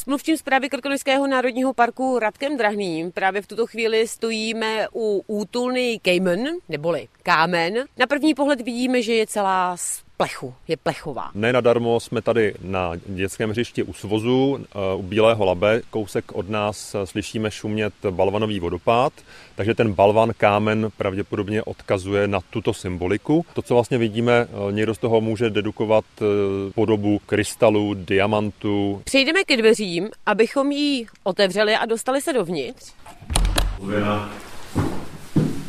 S mluvčím zprávy Krkonožského národního parku Radkem Drahným právě v tuto chvíli stojíme u útulny Cayman, neboli Kámen. Na první pohled vidíme, že je celá plechu, je plechová. Nenadarmo jsme tady na dětském hřišti u Svozu, eh, u Bílého labe. Kousek od nás eh, slyšíme šumět balvanový vodopád, takže ten balvan kámen pravděpodobně odkazuje na tuto symboliku. To, co vlastně vidíme, eh, někdo z toho může dedukovat podobu krystalu, diamantu. Přejdeme ke dveřím, abychom ji otevřeli a dostali se dovnitř. Uvěna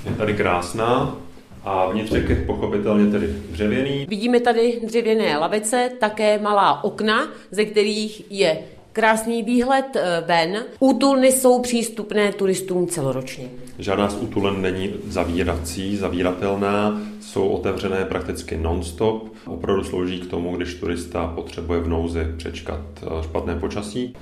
je tady krásná, a vnitřek je pochopitelně tedy dřevěný. Vidíme tady dřevěné lavice, také malá okna, ze kterých je krásný výhled eh, ven. Útulny jsou přístupné turistům celoročně. Žádná z útulen není zavírací, zavíratelná, jsou otevřené prakticky non-stop. Opravdu slouží k tomu, když turista potřebuje v nouzi přečkat eh, špatné počasí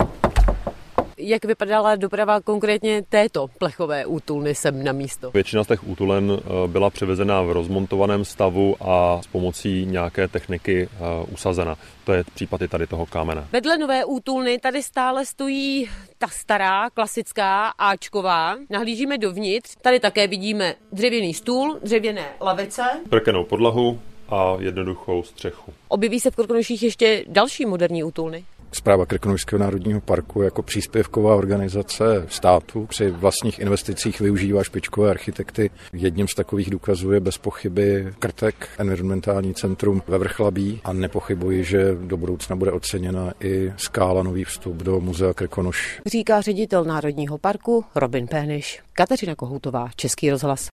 jak vypadala doprava konkrétně této plechové útulny sem na místo? Většina z těch útulen eh, byla převezena v rozmontovaném stavu a s pomocí nějaké techniky eh, usazena. To je případ i tady toho kámene. Vedle nové útulny tady stále stojí ta stará, klasická, áčková. Nahlížíme dovnitř. Tady také vidíme dřevěný stůl, dřevěné lavice. Prkenou podlahu a jednoduchou střechu. Objeví se v Krkonoších ještě další moderní útulny? Zpráva Krkonožského národního parku jako příspěvková organizace státu při vlastních investicích využívá špičkové architekty. Jedním z takových důkazů je bez pochyby Krtek, environmentální centrum ve Vrchlabí a nepochybuji, že do budoucna bude oceněna i skála nový vstup do muzea Krkonoš. Říká ředitel Národního parku Robin Péniš. Kateřina Kohoutová, Český rozhlas.